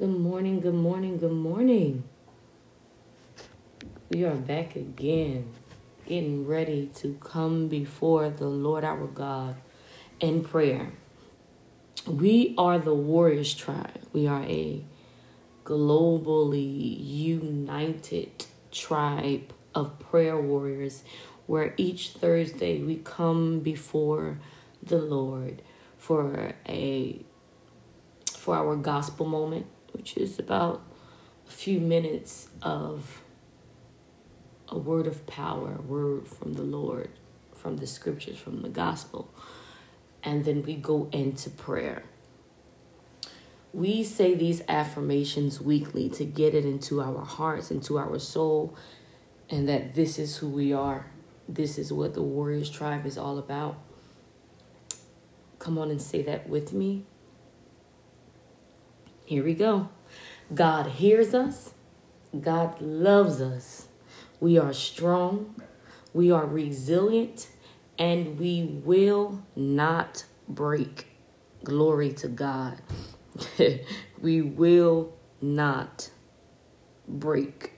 Good morning, good morning, good morning. We are back again, getting ready to come before the Lord our God in prayer. We are the Warriors tribe. We are a globally united tribe of prayer warriors where each Thursday we come before the Lord for a for our gospel moment which is about a few minutes of a word of power, a word from the Lord, from the scriptures, from the gospel. And then we go into prayer. We say these affirmations weekly to get it into our hearts, into our soul, and that this is who we are. This is what the Warriors Tribe is all about. Come on and say that with me. Here we go. God hears us. God loves us. We are strong. We are resilient. And we will not break. Glory to God. we will not break.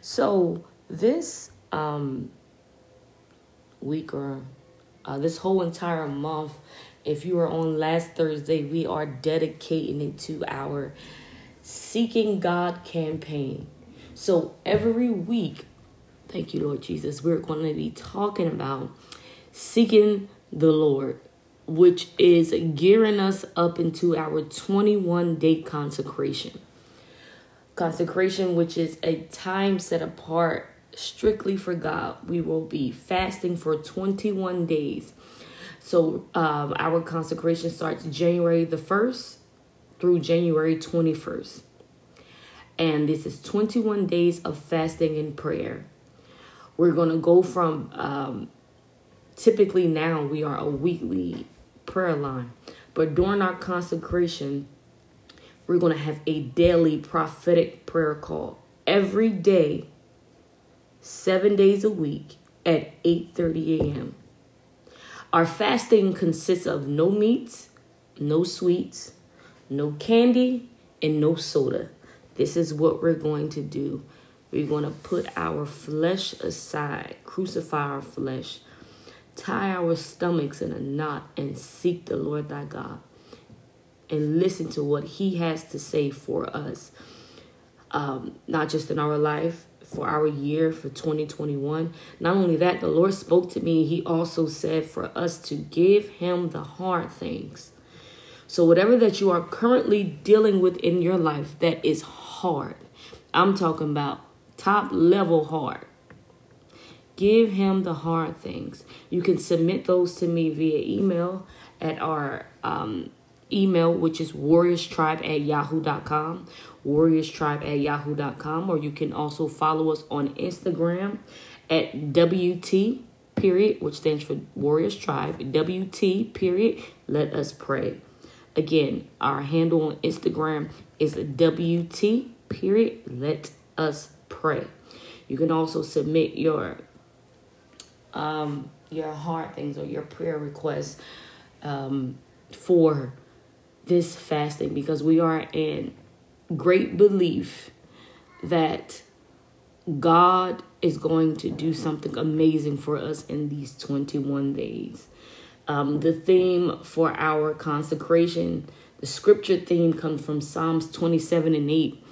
So, this um, week or uh, this whole entire month, if you were on last Thursday, we are dedicating it to our Seeking God campaign. So every week, thank you, Lord Jesus, we're going to be talking about seeking the Lord, which is gearing us up into our 21 day consecration. Consecration, which is a time set apart strictly for God. We will be fasting for 21 days. So um, our consecration starts January the 1st through January 21st. And this is 21 days of fasting and prayer. We're going to go from um, typically now we are a weekly prayer line, but during our consecration, we're going to have a daily prophetic prayer call every day, seven days a week at 8:30 a.m. Our fasting consists of no meats, no sweets, no candy, and no soda. This is what we're going to do. We're going to put our flesh aside, crucify our flesh, tie our stomachs in a knot, and seek the Lord thy God and listen to what he has to say for us. Um, not just in our life, for our year for 2021. Not only that, the Lord spoke to me, He also said for us to give Him the hard things. So, whatever that you are currently dealing with in your life that is hard, I'm talking about top level hard. Give him the hard things. You can submit those to me via email at our um, email, which is warriorstribe at yahoo.com, warriorstribe at yahoo.com, or you can also follow us on Instagram at WT period, which stands for Warriors Tribe, WT period, let us pray. Again, our handle on Instagram is WT period, let us pray. You can also submit your um your heart things or your prayer requests um for this fasting because we are in great belief that God is going to do something amazing for us in these 21 days. Um, the theme for our consecration, the scripture theme comes from Psalms 27 and 8.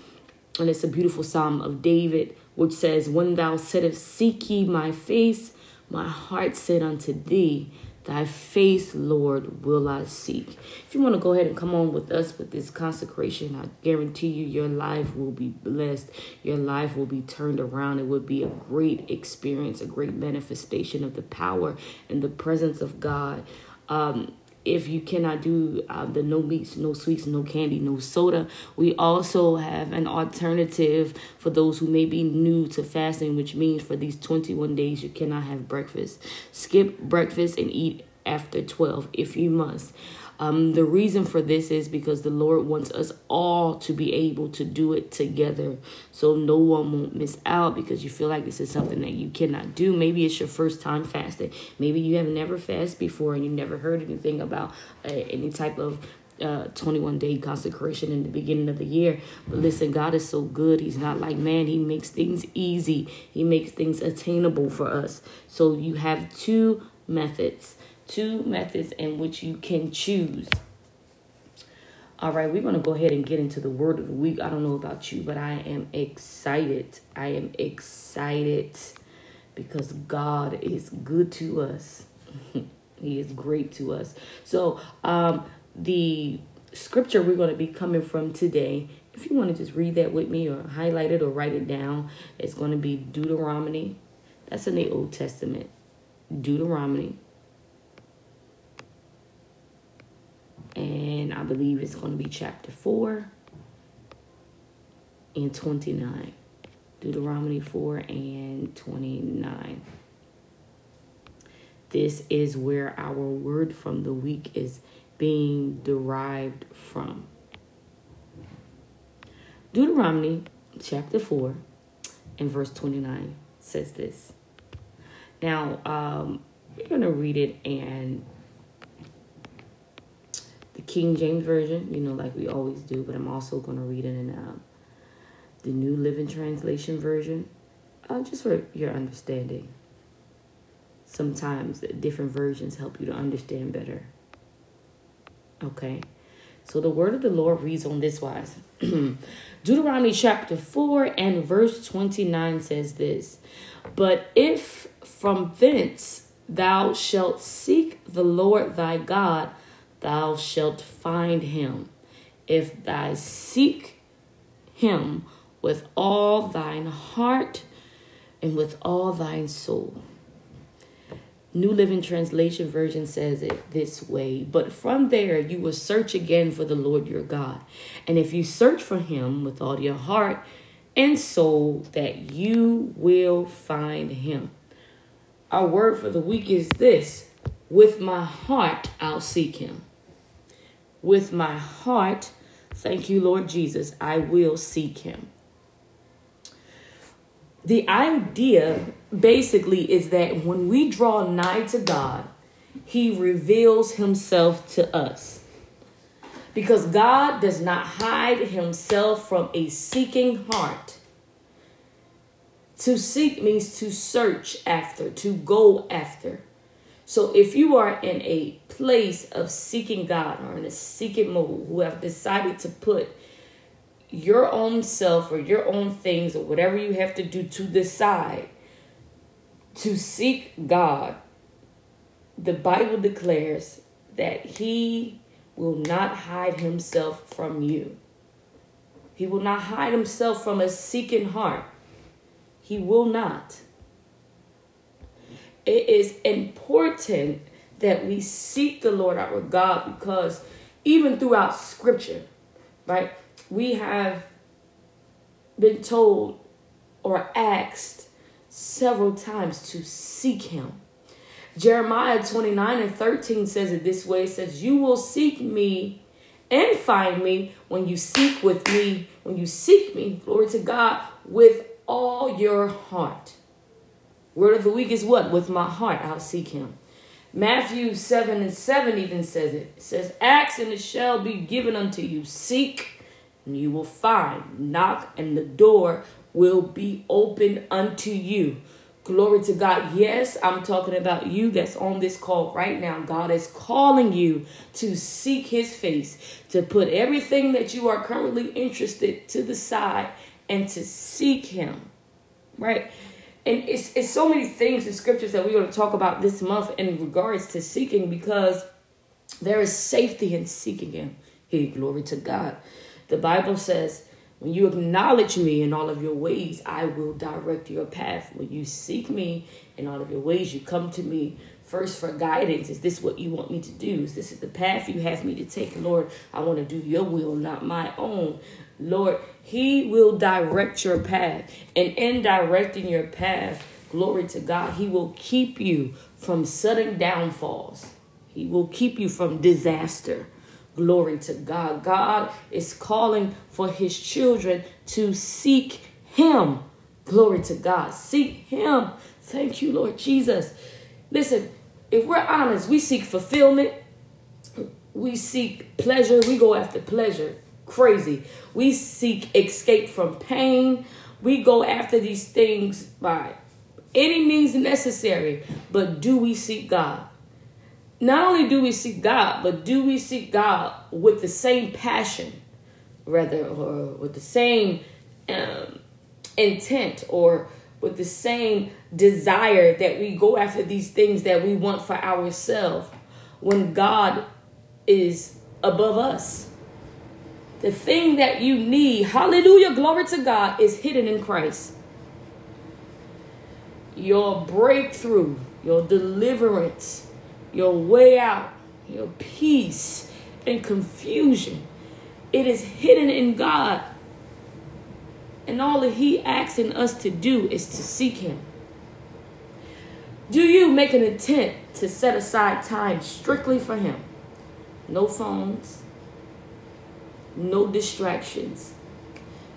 And it's a beautiful psalm of David, which says, When thou saidst, Seek ye my face, my heart said unto thee, Thy face, Lord, will I seek. If you want to go ahead and come on with us with this consecration, I guarantee you your life will be blessed. Your life will be turned around. It will be a great experience, a great manifestation of the power and the presence of God. Um, if you cannot do uh, the no meats, no sweets, no candy, no soda, we also have an alternative for those who may be new to fasting, which means for these 21 days you cannot have breakfast. Skip breakfast and eat after 12 if you must. Um, the reason for this is because the Lord wants us all to be able to do it together so no one won't miss out because you feel like this is something that you cannot do. Maybe it's your first time fasting. Maybe you have never fasted before and you never heard anything about uh, any type of uh, 21 day consecration in the beginning of the year. But listen, God is so good. He's not like man. He makes things easy, He makes things attainable for us. So you have two methods, two methods in which you can choose. All right, we're going to go ahead and get into the word of the week. I don't know about you, but I am excited. I am excited because God is good to us. he is great to us. So, um, the scripture we're going to be coming from today, if you want to just read that with me or highlight it or write it down, it's going to be Deuteronomy. That's in the Old Testament. Deuteronomy. And I believe it's going to be chapter 4 and 29. Deuteronomy 4 and 29. This is where our word from the week is being derived from. Deuteronomy chapter 4 and verse 29 says this. Now, um, we're going to read it in the King James Version, you know, like we always do, but I'm also going to read it in um, the New Living Translation version, uh, just for your understanding. Sometimes different versions help you to understand better. Okay. So the word of the Lord reads on this wise Deuteronomy chapter 4 and verse 29 says this But if from thence thou shalt seek the Lord thy God, thou shalt find him. If thou seek him with all thine heart and with all thine soul. New Living Translation version says it this way But from there you will search again for the Lord your God. And if you search for him with all your heart and soul, that you will find him. Our word for the week is this With my heart I'll seek him. With my heart, thank you, Lord Jesus, I will seek him the idea basically is that when we draw nigh to God, He reveals Himself to us. Because God does not hide Himself from a seeking heart. To seek means to search after, to go after. So if you are in a place of seeking God or in a seeking mode, who have decided to put your own self or your own things or whatever you have to do to decide to seek God, the Bible declares that He will not hide Himself from you. He will not hide Himself from a seeking heart. He will not. It is important that we seek the Lord our God because even throughout Scripture, right? we have been told or asked several times to seek him. Jeremiah 29 and 13 says it this way it says, You will seek me and find me when you seek with me, when you seek me, glory to God, with all your heart. Word of the week is what? With my heart, I'll seek him. Matthew 7 and 7 even says it. It says, Ask and it shall be given unto you. Seek and you will find. Knock, and the door will be open unto you. Glory to God. Yes, I'm talking about you that's on this call right now. God is calling you to seek his face, to put everything that you are currently interested to the side and to seek him. Right? And it's, it's so many things in scriptures that we're going to talk about this month in regards to seeking because there is safety in seeking him. Hey, glory to God. The Bible says, when you acknowledge me in all of your ways, I will direct your path. When you seek me in all of your ways, you come to me first for guidance. Is this what you want me to do? Is this the path you have me to take? Lord, I want to do your will, not my own. Lord, He will direct your path. And in directing your path, glory to God, He will keep you from sudden downfalls. He will keep you from disaster. Glory to God. God is calling for his children to seek him. Glory to God. Seek him. Thank you, Lord Jesus. Listen, if we're honest, we seek fulfillment. We seek pleasure, we go after pleasure. Crazy. We seek escape from pain. We go after these things by any means necessary. But do we seek God? Not only do we seek God, but do we seek God with the same passion, rather, or with the same um, intent, or with the same desire that we go after these things that we want for ourselves when God is above us. The thing that you need, hallelujah, glory to God, is hidden in Christ. Your breakthrough, your deliverance, your way out, your peace and confusion, it is hidden in God. And all that He asking us to do is to seek Him. Do you make an intent to set aside time strictly for Him? No phones, no distractions.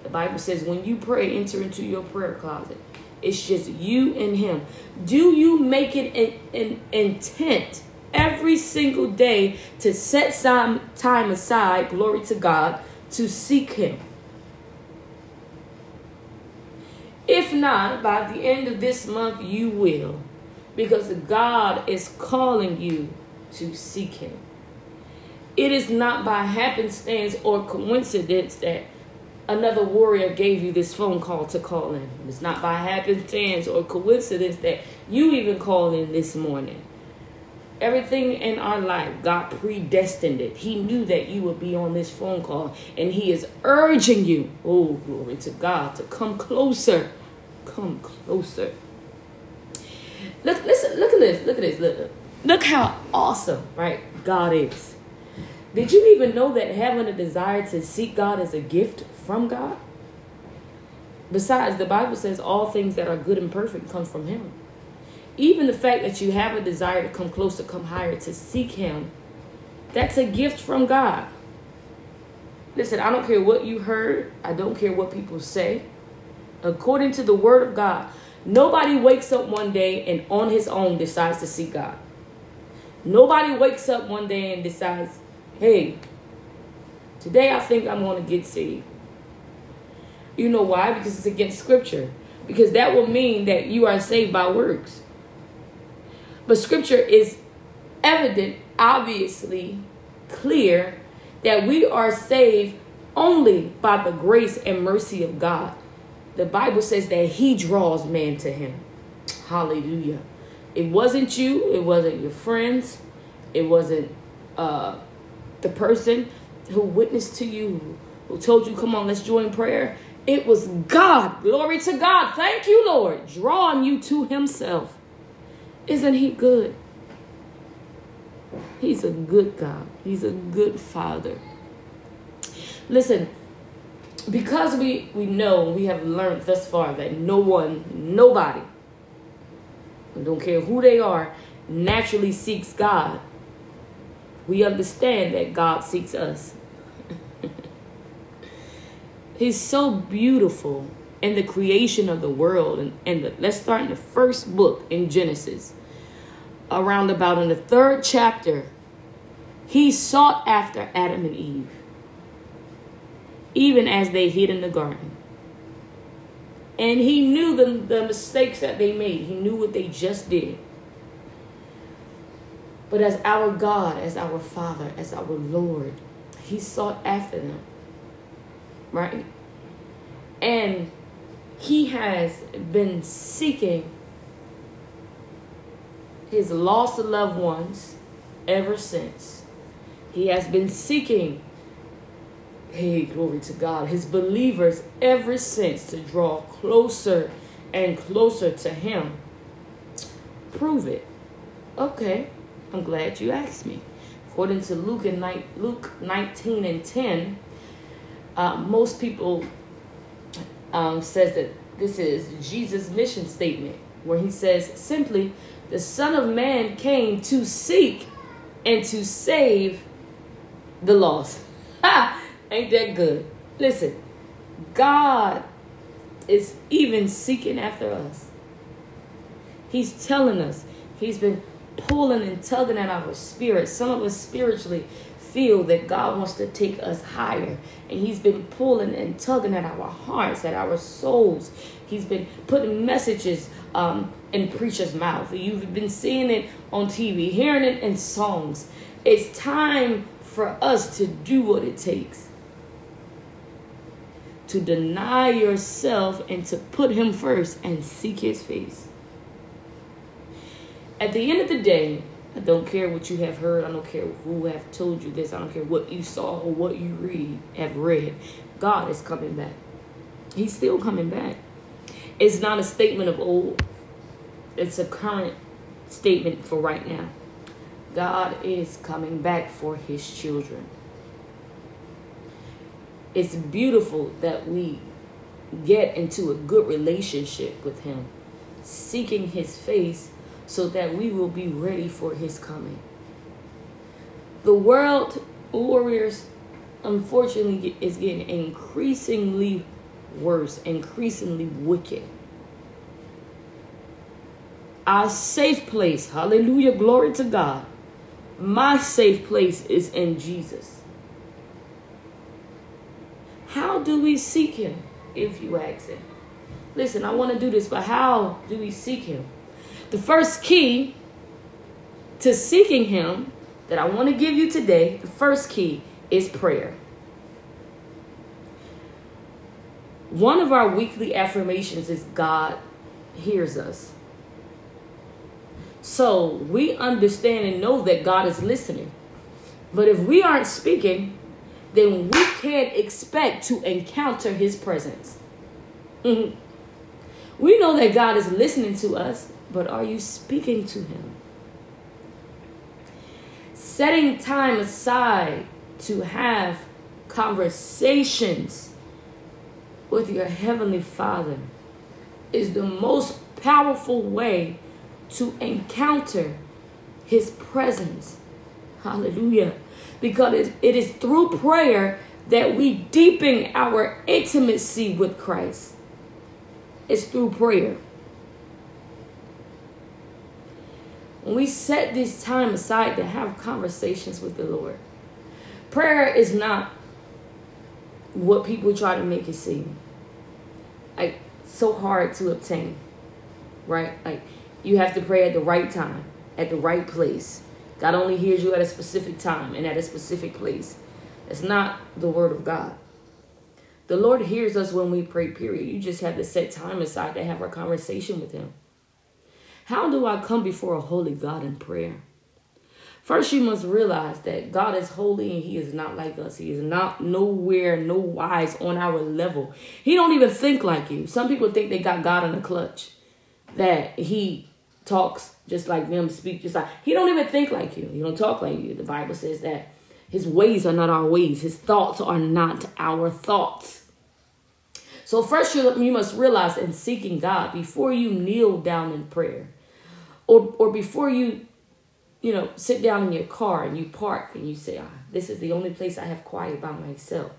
The Bible says when you pray, enter into your prayer closet. It's just you and Him. Do you make it an, an intent every single day to set some time aside, glory to God, to seek Him? If not, by the end of this month, you will. Because God is calling you to seek Him. It is not by happenstance or coincidence that another warrior gave you this phone call to call in. It's not by happenstance or coincidence that you even called in this morning. Everything in our life, God predestined it. He knew that you would be on this phone call, and He is urging you, oh, glory to God, to come closer. Come closer. Look, listen, look at this. Look at this. Look, look how awesome, right? God is. Did you even know that having a desire to seek God is a gift from God? Besides, the Bible says all things that are good and perfect come from Him. Even the fact that you have a desire to come closer, come higher, to seek Him, that's a gift from God. Listen, I don't care what you heard, I don't care what people say. According to the Word of God, nobody wakes up one day and on his own decides to seek God. Nobody wakes up one day and decides, hey, today I think I'm going to get saved. You know why? Because it's against scripture. Because that will mean that you are saved by works. But scripture is evident, obviously clear, that we are saved only by the grace and mercy of God. The Bible says that He draws man to Him. Hallelujah. It wasn't you, it wasn't your friends, it wasn't uh, the person who witnessed to you, who told you, come on, let's join prayer. It was God. Glory to God. Thank you, Lord. Drawing you to Himself. Isn't He good? He's a good God. He's a good Father. Listen, because we, we know, we have learned thus far that no one, nobody, I don't care who they are, naturally seeks God we understand that God seeks us. He's so beautiful in the creation of the world. And, and the, let's start in the first book in Genesis. Around about in the third chapter, he sought after Adam and Eve, even as they hid in the garden. And he knew the, the mistakes that they made, he knew what they just did. But as our God, as our Father, as our Lord, He sought after them. Right? And He has been seeking His lost loved ones ever since. He has been seeking, hey, glory to God, His believers ever since to draw closer and closer to Him. Prove it. Okay. I'm glad you asked me. According to Luke and Luke 19 and 10, uh, most people um, says that this is Jesus' mission statement, where he says simply, "The Son of Man came to seek and to save the lost." Ha! Ain't that good? Listen, God is even seeking after us. He's telling us. He's been pulling and tugging at our spirit, some of us spiritually, feel that God wants to take us higher. And He's been pulling and tugging at our hearts, at our souls. He's been putting messages um, in preacher's mouth. You've been seeing it on TV, hearing it in songs. It's time for us to do what it takes to deny yourself and to put Him first and seek His face. At the end of the day, I don't care what you have heard. I don't care who have told you this. I don't care what you saw or what you read have read. God is coming back. He's still coming back. It's not a statement of old. It's a current statement for right now. God is coming back for his children. It's beautiful that we get into a good relationship with him, seeking his face so that we will be ready for his coming. The world warriors, unfortunately, is getting increasingly worse, increasingly wicked. Our safe place, hallelujah, glory to God. My safe place is in Jesus. How do we seek him, if you ask it? Listen, I want to do this, but how do we seek him? The first key to seeking Him that I want to give you today, the first key is prayer. One of our weekly affirmations is God hears us. So we understand and know that God is listening. But if we aren't speaking, then we can't expect to encounter his presence. we know that God is listening to us, but are you speaking to him? Setting time aside to have conversations with your Heavenly Father is the most powerful way to encounter His presence. Hallelujah. Because it is through prayer that we deepen our intimacy with Christ. It's through prayer. when we set this time aside to have conversations with the Lord, prayer is not what people try to make it seem. Like so hard to obtain, right? Like you have to pray at the right time, at the right place. God only hears you at a specific time and at a specific place. It's not the word of God. The Lord hears us when we pray, period. You just have to set time aside to have our conversation with Him. How do I come before a holy God in prayer? First, you must realize that God is holy and He is not like us. He is not nowhere, no wise on our level. He don't even think like you. Some people think they got God in a clutch, that He talks just like them, speak just like He don't even think like you. He don't talk like you. The Bible says that His ways are not our ways. His thoughts are not our thoughts. So first, you, you must realize in seeking God before you kneel down in prayer or or before you you know sit down in your car and you park and you say ah, this is the only place i have quiet by myself.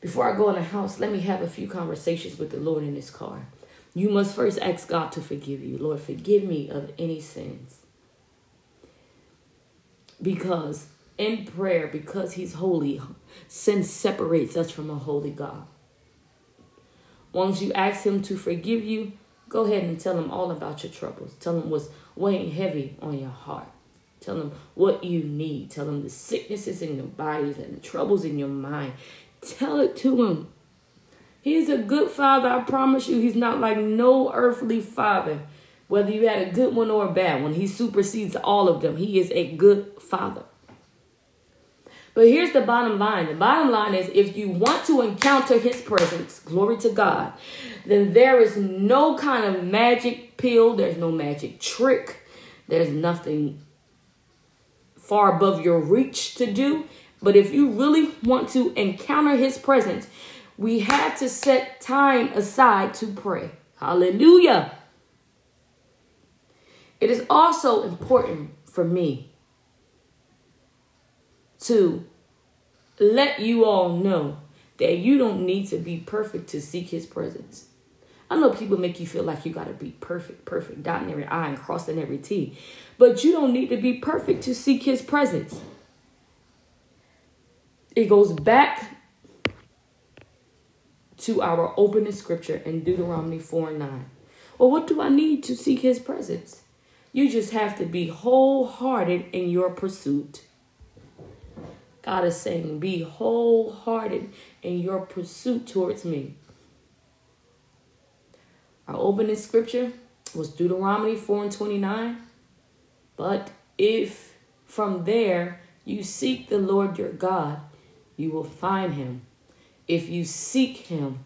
Before i go in the house let me have a few conversations with the lord in this car. You must first ask god to forgive you. Lord forgive me of any sins. Because in prayer because he's holy sin separates us from a holy god. Once you ask him to forgive you Go ahead and tell them all about your troubles. Tell them what's weighing heavy on your heart. Tell them what you need. Tell them the sicknesses in your bodies and the troubles in your mind. Tell it to him. He's a good father. I promise you, he's not like no earthly father. Whether you had a good one or a bad one, he supersedes all of them. He is a good father. But here's the bottom line the bottom line is if you want to encounter his presence, glory to God, then there is no kind of magic pill, there's no magic trick, there's nothing far above your reach to do. But if you really want to encounter his presence, we have to set time aside to pray. Hallelujah. It is also important for me to let you all know that you don't need to be perfect to seek his presence. I know people make you feel like you got to be perfect, perfect, dotting every I and crossing every T. But you don't need to be perfect to seek his presence. it goes back to our opening scripture in Deuteronomy 4 and 9. Well, what do I need to seek his presence? You just have to be wholehearted in your pursuit. God is saying, be wholehearted in your pursuit towards me. Our opening scripture was Deuteronomy 4 and 29. But if from there you seek the Lord your God, you will find him. If you seek him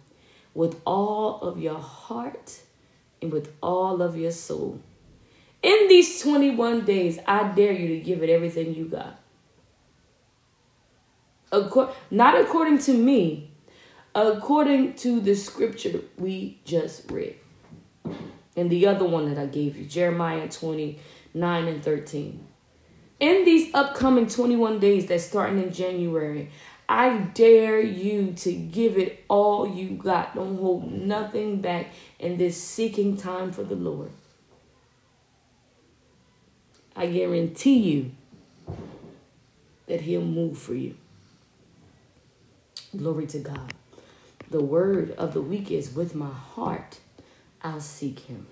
with all of your heart and with all of your soul. In these 21 days, I dare you to give it everything you got. Accord- not according to me, according to the scripture we just read. And the other one that I gave you, Jeremiah 29 and 13. In these upcoming 21 days that's starting in January, I dare you to give it all you got. Don't hold nothing back in this seeking time for the Lord. I guarantee you that He'll move for you. Glory to God. The word of the week is with my heart, I'll seek Him.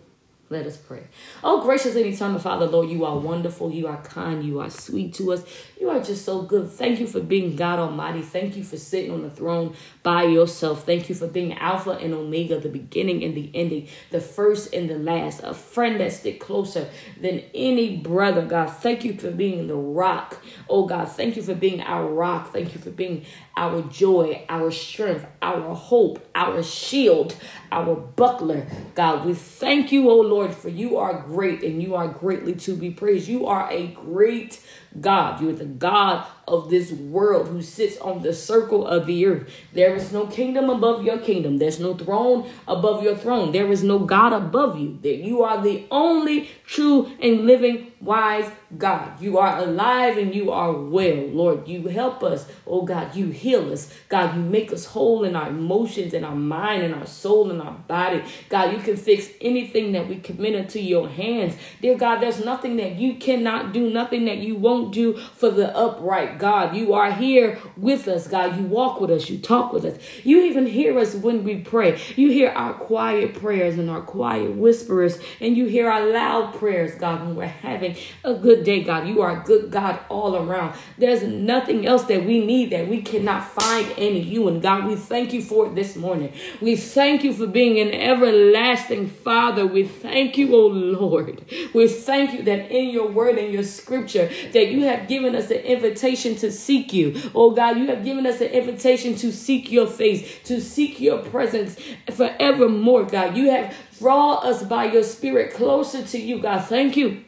Let us pray. Oh, gracious eternal Father, Lord, you are wonderful. You are kind. You are sweet to us. You are just so good. Thank you for being God Almighty. Thank you for sitting on the throne by yourself. Thank you for being Alpha and Omega, the beginning and the ending, the first and the last, a friend that stick closer than any brother. God, thank you for being the rock. Oh, God, thank you for being our rock. Thank you for being our joy, our strength, our hope, our shield, our buckler. God, we thank you, oh Lord, for you are great and you are greatly to be praised. You are a great God. You are the God of this world who sits on the circle of the earth. There is no kingdom above your kingdom. There's no throne above your throne. There is no God above you. That you are the only true and living wise God. You are alive and you are well. Lord, you help us. Oh God, you heal us. God, you make us whole in our emotions and our mind and our soul and our body. God, you can fix anything that we commit into your hands. Dear God, there's nothing that you cannot do, nothing that you won't do for the upright. God, you are here with us. God, you walk with us, you talk with us. You even hear us when we pray. You hear our quiet prayers and our quiet whisperers, and you hear our loud prayers, God, when we're having a good day, God. You are a good God all around. There's nothing else that we need that we cannot find in you. And God, we thank you for it this morning. We thank you for being an everlasting Father. We thank you, oh Lord. We thank you that in your word and your scripture that you have given us an invitation to seek you. Oh God, you have given us an invitation to seek your face, to seek your presence forevermore, God. You have draw us by your spirit closer to you, God. Thank you.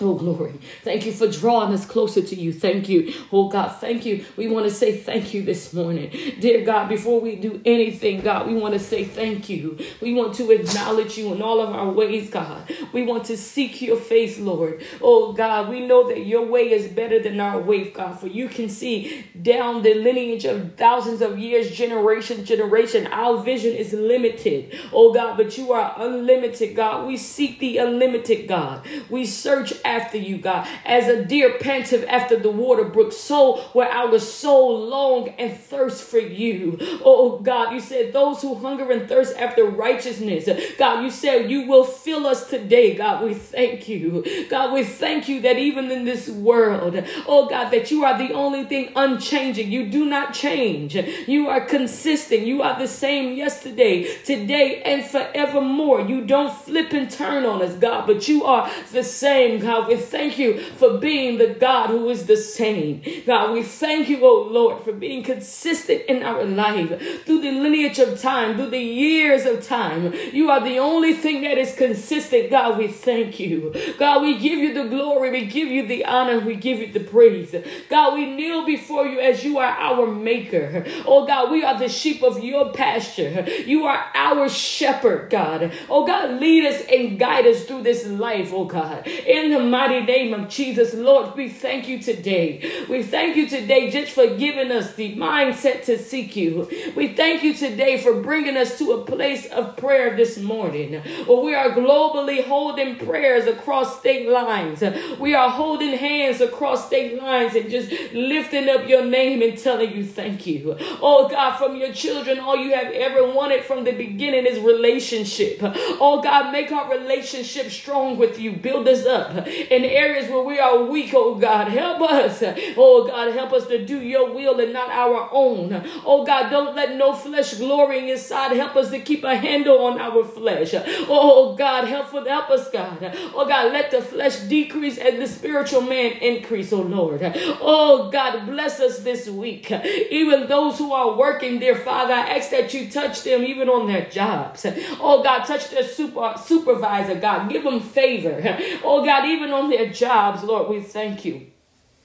Oh, glory. Thank you for drawing us closer to you. Thank you. Oh, God, thank you. We want to say thank you this morning. Dear God, before we do anything, God, we want to say thank you. We want to acknowledge you in all of our ways, God. We want to seek your face, Lord. Oh, God, we know that your way is better than our way, God, for you can see down the lineage of thousands of years, generation, generation. Our vision is limited, oh, God, but you are unlimited, God. We seek the unlimited, God. We search after you, God. As a deer panteth after the water brook, so where our soul long and thirst for you. Oh God, you said those who hunger and thirst after righteousness. God, you said you will fill us today. God, we thank you. God, we thank you that even in this world, oh God, that you are the only thing unchanging. You do not change. You are consistent. You are the same yesterday, today, and forevermore. You don't flip and turn on us, God, but you are the same, God. God, we thank you for being the God who is the same. God, we thank you, oh Lord, for being consistent in our life through the lineage of time, through the years of time. You are the only thing that is consistent. God, we thank you. God, we give you the glory, we give you the honor, we give you the praise. God, we kneel before you as you are our maker. Oh God, we are the sheep of your pasture. You are our shepherd, God. Oh God, lead us and guide us through this life, oh God. In the mighty name of Jesus. Lord, we thank you today. We thank you today just for giving us the mindset to seek you. We thank you today for bringing us to a place of prayer this morning where we are globally holding prayers across state lines. We are holding hands across state lines and just lifting up your name and telling you thank you. Oh God, from your children, all you have ever wanted from the beginning is relationship. Oh God, make our relationship strong with you. Build us up in areas where we are weak, oh God. Help us. Oh God, help us to do your will and not our own. Oh God, don't let no flesh glorying inside. Help us to keep a handle on our flesh. Oh God, help, help us, God. Oh God, let the flesh decrease and the spiritual man increase, oh Lord. Oh God, bless us this week. Even those who are working, dear Father, I ask that you touch them even on their jobs. Oh God, touch their super, supervisor, God. Give them favor. Oh God, even on their jobs, Lord, we thank you.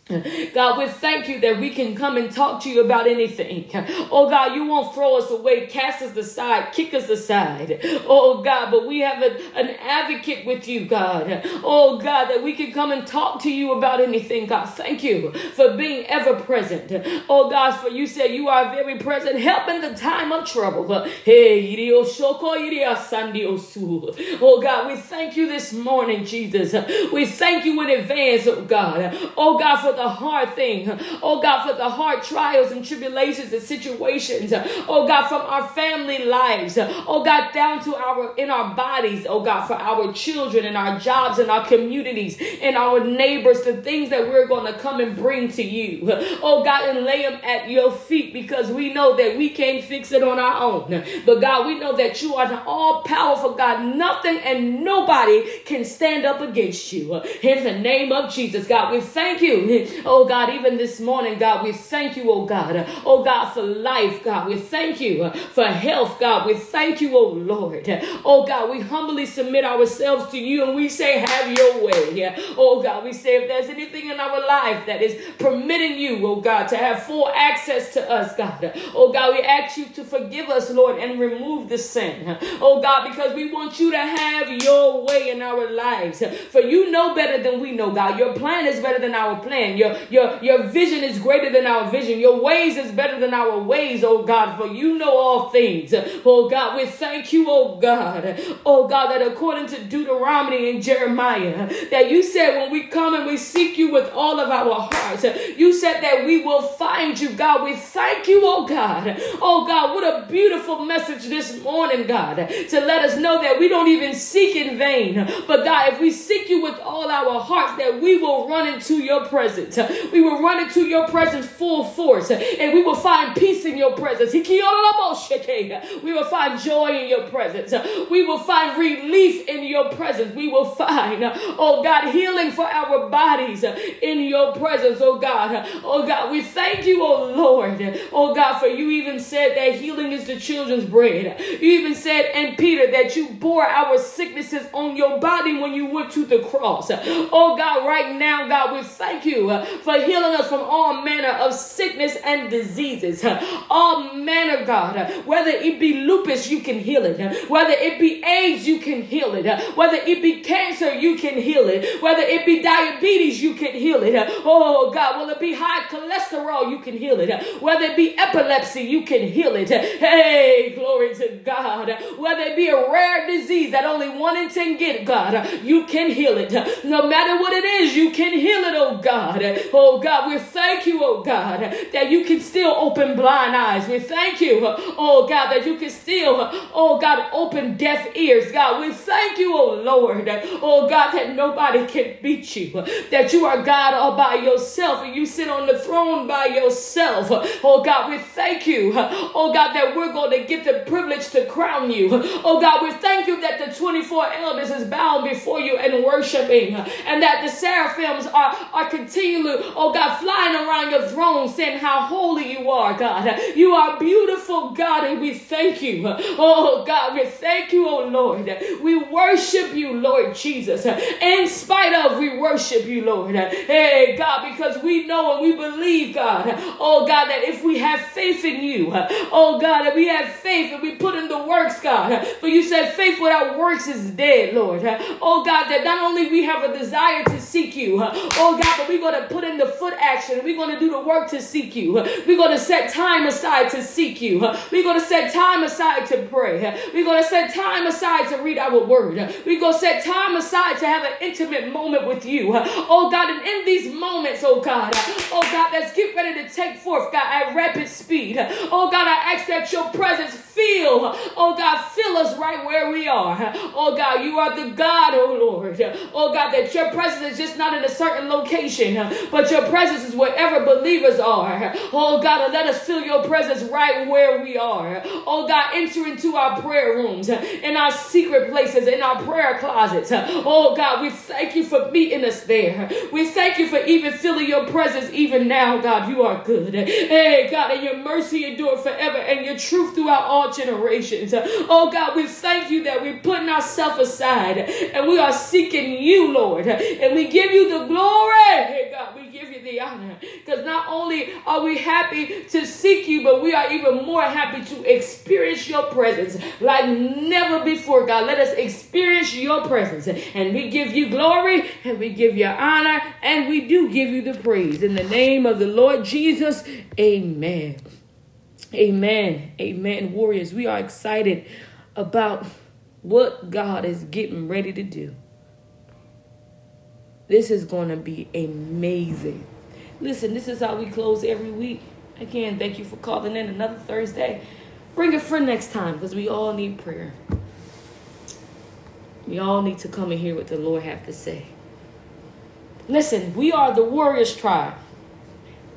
God, we thank you that we can come and talk to you about anything. Oh God, you won't throw us away, cast us aside, kick us aside. Oh God, but we have a, an advocate with you, God. Oh God, that we can come and talk to you about anything. God, thank you for being ever present. Oh God, for you said you are very present, help in the time of trouble. Oh God, we thank you this morning, Jesus. We thank you in advance, oh God. Oh God, for the hard thing. Oh God, for the hard trials and tribulations and situations. Oh God, from our family lives. Oh God, down to our in our bodies. Oh God, for our children and our jobs and our communities and our neighbors, the things that we're going to come and bring to you. Oh God, and lay them at your feet because we know that we can't fix it on our own. But God, we know that you are the all powerful God. Nothing and nobody can stand up against you. In the name of Jesus, God, we thank you Oh God, even this morning, God, we thank you, oh God. Oh God, for life, God. We thank you for health, God. We thank you, oh Lord. Oh God, we humbly submit ourselves to you and we say, have your way. Oh God, we say if there's anything in our life that is permitting you, oh God, to have full access to us, God. Oh God, we ask you to forgive us, Lord, and remove the sin. Oh God, because we want you to have your way in our lives. For you know better than we know, God. Your plan is better than our plan. Your, your, your vision is greater than our vision. Your ways is better than our ways, oh God, for you know all things. Oh God, we thank you, oh God. Oh God, that according to Deuteronomy and Jeremiah, that you said when we come and we seek you with all of our hearts, you said that we will find you, God. We thank you, oh God. Oh God, what a beautiful message this morning, God, to let us know that we don't even seek in vain. But God, if we seek you with all our hearts, that we will run into your presence We will run into your presence full force and we will find peace in your presence. We will find joy in your presence. We will find relief in your presence. We will find, oh God, healing for our bodies in your presence, oh God. Oh God, we thank you, oh Lord. Oh God, for you even said that healing is the children's bread. You even said, and Peter, that you bore our sicknesses on your body when you went to the cross. Oh God, right now, God, we thank you for healing us from all manner of sickness and diseases. All manner, God. Whether it be lupus, you can heal it. Whether it be AIDS, you can heal it. Whether it be cancer, you can heal it. Whether it be diabetes, you can heal it. Oh, God. Will it be high cholesterol, you can heal it. Whether it be epilepsy, you can heal it. Hey, glory to God. Whether it be a rare disease that only one in ten get, God, you can heal it. No matter what it is, you can heal it, oh God. Oh God, we thank you, oh God, that you can still open blind eyes. We thank you, oh God, that you can still, oh God, open deaf ears. God, we thank you, oh Lord, oh God, that nobody can beat you, that you are God all by yourself and you sit on the throne by yourself. Oh God, we thank you, oh God, that we're going to get the privilege to crown you. Oh God, we thank you that the 24 elders is bowing before you and worshiping, and that the seraphims are, are continuing oh God, flying around your throne saying how holy you are, God. You are beautiful, God, and we thank you. Oh God, we thank you, oh Lord. We worship you, Lord Jesus. In spite of, we worship you, Lord. Hey, God, because we know and we believe, God, oh God, that if we have faith in you, oh God, that we have faith and we put in the works, God. For you said faith without works is dead, Lord. Oh God, that not only we have a desire to seek you, oh God, but we're going to put in the foot action. We're going to do the work to seek you. We're going to set time aside to seek you. We're going to set time aside to pray. We're going to set time aside to read our word. We're going to set time aside to have an intimate moment with you. Oh God, and in these moments, oh God, oh God, let's get ready to take forth, God, at rapid speed. Oh God, I ask that your presence fill, oh God, fill us right where we are. Oh God, you are the God, oh Lord. Oh God, that your presence is just not in a certain location, but your presence is wherever believers are. Oh God, let us feel your presence right where we are. Oh God, enter into our prayer rooms, in our secret places, in our prayer closets. Oh God, we thank you for meeting us there. We thank you for even feeling your presence even now, God. You are good. Hey, God, and your mercy endure forever and your truth throughout all generations. Oh God, we thank you that we're putting ourselves aside and we are seeking you, Lord. And we give you the glory. Hey, God, we give you the honor. Because not only are we happy to seek you, but we are even more happy to experience your presence like never before, God. Let us experience your presence. And we give you glory and we give you honor and we do give you the praise. In the name of the Lord Jesus, amen. Amen. Amen. Warriors, we are excited about what God is getting ready to do. This is going to be amazing. Listen, this is how we close every week. Again, thank you for calling in another Thursday. Bring a friend next time because we all need prayer. We all need to come and hear what the Lord have to say. Listen, we are the Warriors tribe.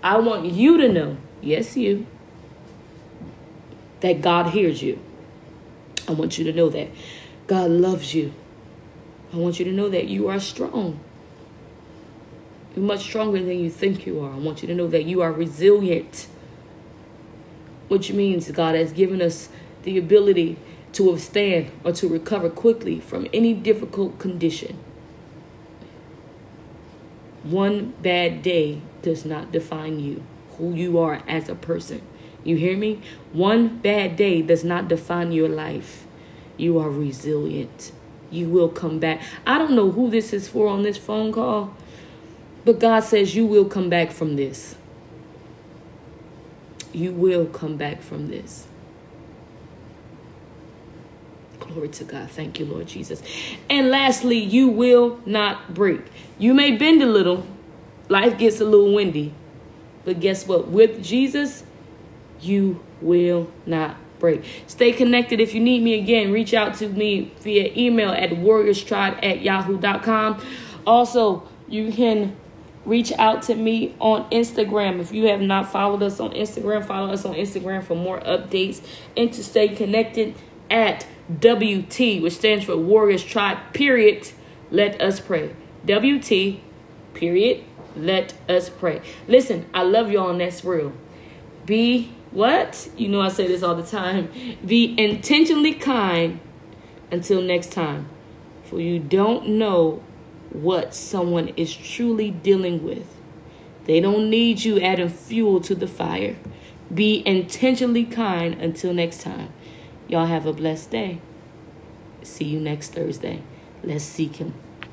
I want you to know, yes, you, that God hears you. I want you to know that God loves you. I want you to know that you are strong. You're much stronger than you think you are. I want you to know that you are resilient, which means God has given us the ability to withstand or to recover quickly from any difficult condition. One bad day does not define you, who you are as a person. You hear me? One bad day does not define your life. You are resilient. You will come back. I don't know who this is for on this phone call, but God says you will come back from this. You will come back from this. Glory to God. Thank you, Lord Jesus. And lastly, you will not break. You may bend a little, life gets a little windy, but guess what? With Jesus, you will not break. Stay connected. If you need me again, reach out to me via email at warriorstribe at yahoo.com. Also, you can reach out to me on Instagram. If you have not followed us on Instagram, follow us on Instagram for more updates and to stay connected at WT, which stands for Warriors Tribe, period. Let us pray. WT, period. Let us pray. Listen, I love y'all, and that's real. Be what? You know I say this all the time. Be intentionally kind until next time. For you don't know what someone is truly dealing with. They don't need you adding fuel to the fire. Be intentionally kind until next time. Y'all have a blessed day. See you next Thursday. Let's seek Him.